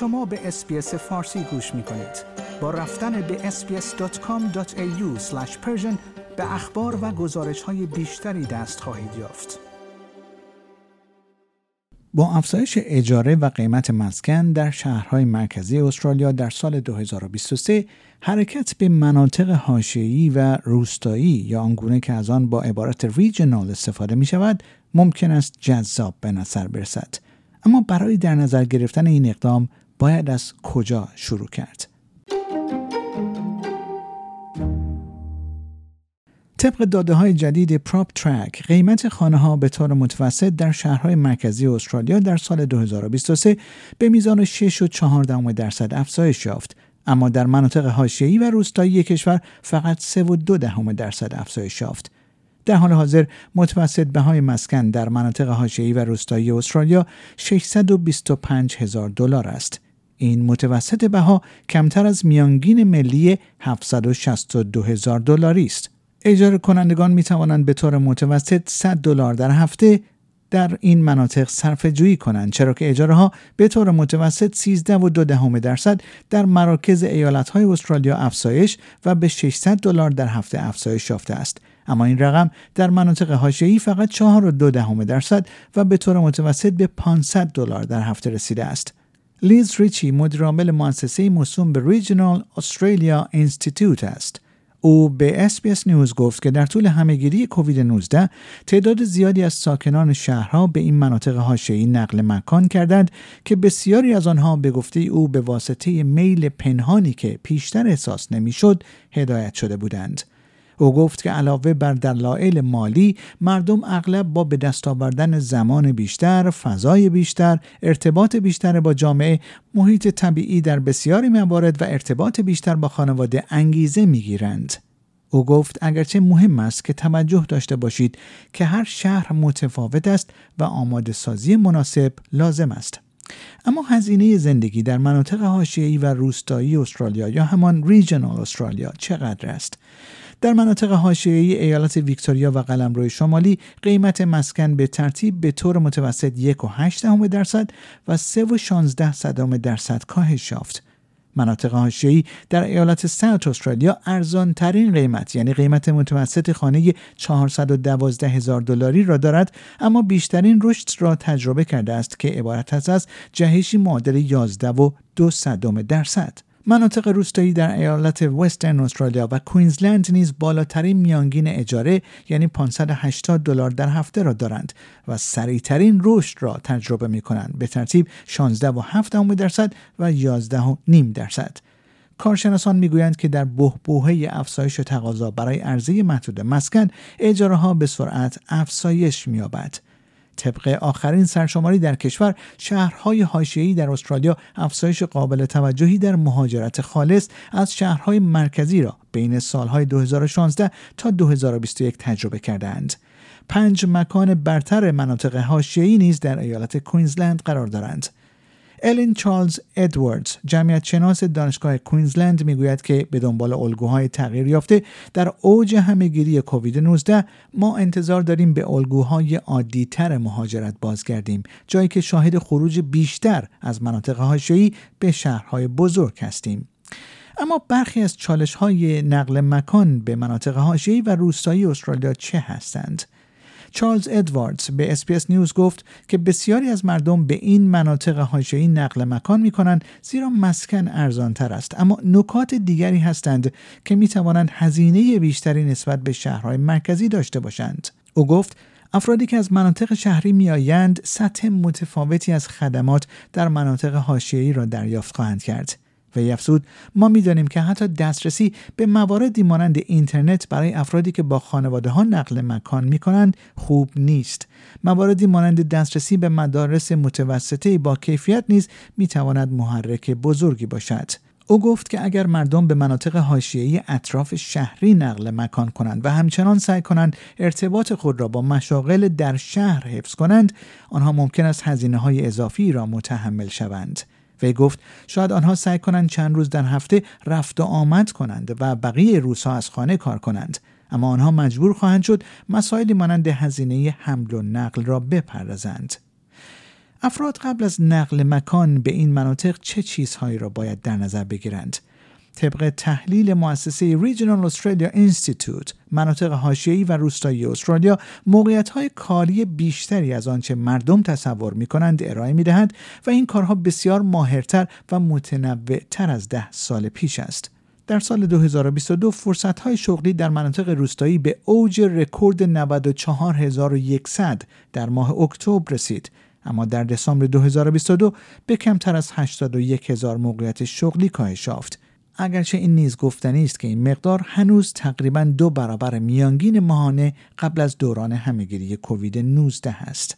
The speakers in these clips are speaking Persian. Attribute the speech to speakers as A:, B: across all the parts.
A: شما به اسپیس فارسی گوش می کنید. با رفتن به sbs.com.au به اخبار و گزارش های بیشتری دست خواهید یافت. با افزایش اجاره و قیمت مسکن در شهرهای مرکزی استرالیا در سال 2023 حرکت به مناطق حاشیه‌ای و روستایی یا آنگونه که از آن با عبارت ریجنال استفاده می شود ممکن است جذاب به نظر برسد اما برای در نظر گرفتن این اقدام باید از کجا شروع کرد؟ طبق داده های جدید پراپ ترک قیمت خانه ها به طور متوسط در شهرهای مرکزی استرالیا در سال 2023 به میزان 6 و 4 درصد افزایش یافت. اما در مناطق حاشیه‌ای و روستایی کشور فقط 3 و 2 دهم درصد افزایش یافت. در حال حاضر متوسط بهای مسکن در مناطق حاشیه‌ای و روستایی استرالیا 625 هزار دلار است. این متوسط بها کمتر از میانگین ملی 762 هزار دلاری است. اجاره کنندگان می توانند به طور متوسط 100 دلار در هفته در این مناطق صرف جویی کنند چرا که اجاره ها به طور متوسط 13 و دو دهم درصد در مراکز ایالت های استرالیا افزایش و به 600 دلار در هفته افزایش یافته است. اما این رقم در مناطق حاشیه‌ای فقط 4 و دو دهم درصد و به طور متوسط به 500 دلار در هفته رسیده است. لیز ریچی مدیرعامل مؤسسه موسوم به ریجنال استرالیا اینستیتوت است او به SBS نیوز گفت که در طول همهگیری کووید 19 تعداد زیادی از ساکنان شهرها به این مناطق حاشیه‌ای نقل مکان کردند که بسیاری از آنها به گفته او به واسطه میل پنهانی که پیشتر احساس نمی‌شد هدایت شده بودند. او گفت که علاوه بر دلایل مالی مردم اغلب با به دست آوردن زمان بیشتر، فضای بیشتر، ارتباط بیشتر با جامعه، محیط طبیعی در بسیاری موارد و ارتباط بیشتر با خانواده انگیزه می‌گیرند. او گفت اگرچه مهم است که توجه داشته باشید که هر شهر متفاوت است و آماده سازی مناسب لازم است. اما هزینه زندگی در مناطق حاشیه‌ای و روستایی استرالیا یا همان ریجنال استرالیا چقدر است؟ در مناطق حاشیه‌ای ایالت ویکتوریا و قلمرو شمالی قیمت مسکن به ترتیب به طور متوسط 1.8 درصد و 3.16 صدام درصد کاهش یافت. مناطق حاشیه‌ای در ایالت ساوت استرالیا ارزان ترین قیمت یعنی قیمت متوسط خانه 412 هزار دلاری را دارد اما بیشترین رشد را تجربه کرده است که عبارت از جهشی معادل 11 و 2 درصد. مناطق روستایی در ایالت وسترن استرالیا و کوینزلند نیز بالاترین میانگین اجاره یعنی 580 دلار در هفته را دارند و سریعترین رشد را تجربه می کنند به ترتیب 16 و 7 درصد و 11 و نیم درصد. کارشناسان می‌گویند که در بهبوهه افزایش تقاضا برای عرضه محدود مسکن اجاره ها به سرعت افزایش می‌یابد. طبق آخرین سرشماری در کشور شهرهای حاشیه‌ای در استرالیا افزایش قابل توجهی در مهاجرت خالص از شهرهای مرکزی را بین سالهای 2016 تا 2021 تجربه کردند. پنج مکان برتر مناطق حاشیه‌ای نیز در ایالت کوینزلند قرار دارند. الین چارلز ادواردز جمعیت شناس دانشگاه کوینزلند می‌گوید که به دنبال الگوهای تغییر یافته در اوج همهگیری کووید 19 ما انتظار داریم به الگوهای عادیتر مهاجرت بازگردیم جایی که شاهد خروج بیشتر از مناطق حاشیه‌ای به شهرهای بزرگ هستیم اما برخی از چالش های نقل مکان به مناطق حاشیه‌ای و روستایی استرالیا چه هستند؟ چارلز ادواردز به SBS News گفت که بسیاری از مردم به این مناطق حاشیه‌ای نقل مکان می کنند زیرا مسکن ارزانتر است. اما نکات دیگری هستند که می توانند هزینه بیشتری نسبت به شهرهای مرکزی داشته باشند. او گفت افرادی که از مناطق شهری میآیند سطح متفاوتی از خدمات در مناطق حاشیه‌ای را دریافت خواهند کرد. و افزود ما می‌دانیم که حتی دسترسی به مواردی مانند اینترنت برای افرادی که با خانواده ها نقل مکان می کنند خوب نیست. مواردی مانند دسترسی به مدارس متوسطه با کیفیت نیز می تواند محرک بزرگی باشد. او گفت که اگر مردم به مناطق حاشیه‌ای اطراف شهری نقل مکان کنند و همچنان سعی کنند ارتباط خود را با مشاغل در شهر حفظ کنند آنها ممکن است هزینه های اضافی را متحمل شوند. وی گفت شاید آنها سعی کنند چند روز در هفته رفت و آمد کنند و بقیه روزها از خانه کار کنند اما آنها مجبور خواهند شد مسائلی مانند هزینه حمل و نقل را بپردازند افراد قبل از نقل مکان به این مناطق چه چیزهایی را باید در نظر بگیرند؟ طبق تحلیل مؤسسه Regional Australia Institute مناطق حاشیه‌ای و روستایی استرالیا موقعیت‌های کاری بیشتری از آنچه مردم تصور می‌کنند ارائه می‌دهد و این کارها بسیار ماهرتر و متنوعتر از ده سال پیش است. در سال 2022 فرصت‌های شغلی در مناطق روستایی به اوج رکورد 94100 در ماه اکتبر رسید اما در دسامبر 2022 به کمتر از 81 هزار موقعیت شغلی کاهش یافت اگرچه این نیز گفتنی است که این مقدار هنوز تقریبا دو برابر میانگین ماهانه قبل از دوران همهگیری کووید 19 است.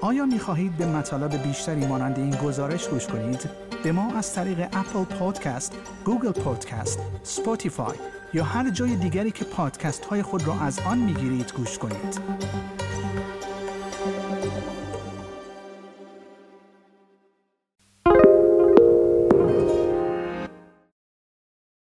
A: آیا می خواهید به مطالب بیشتری مانند این گزارش گوش کنید؟ به ما از طریق Apple Podcast، Google Podcast، Spotify یا هر جای دیگری که پادکست های خود را از آن می گیرید گوش کنید.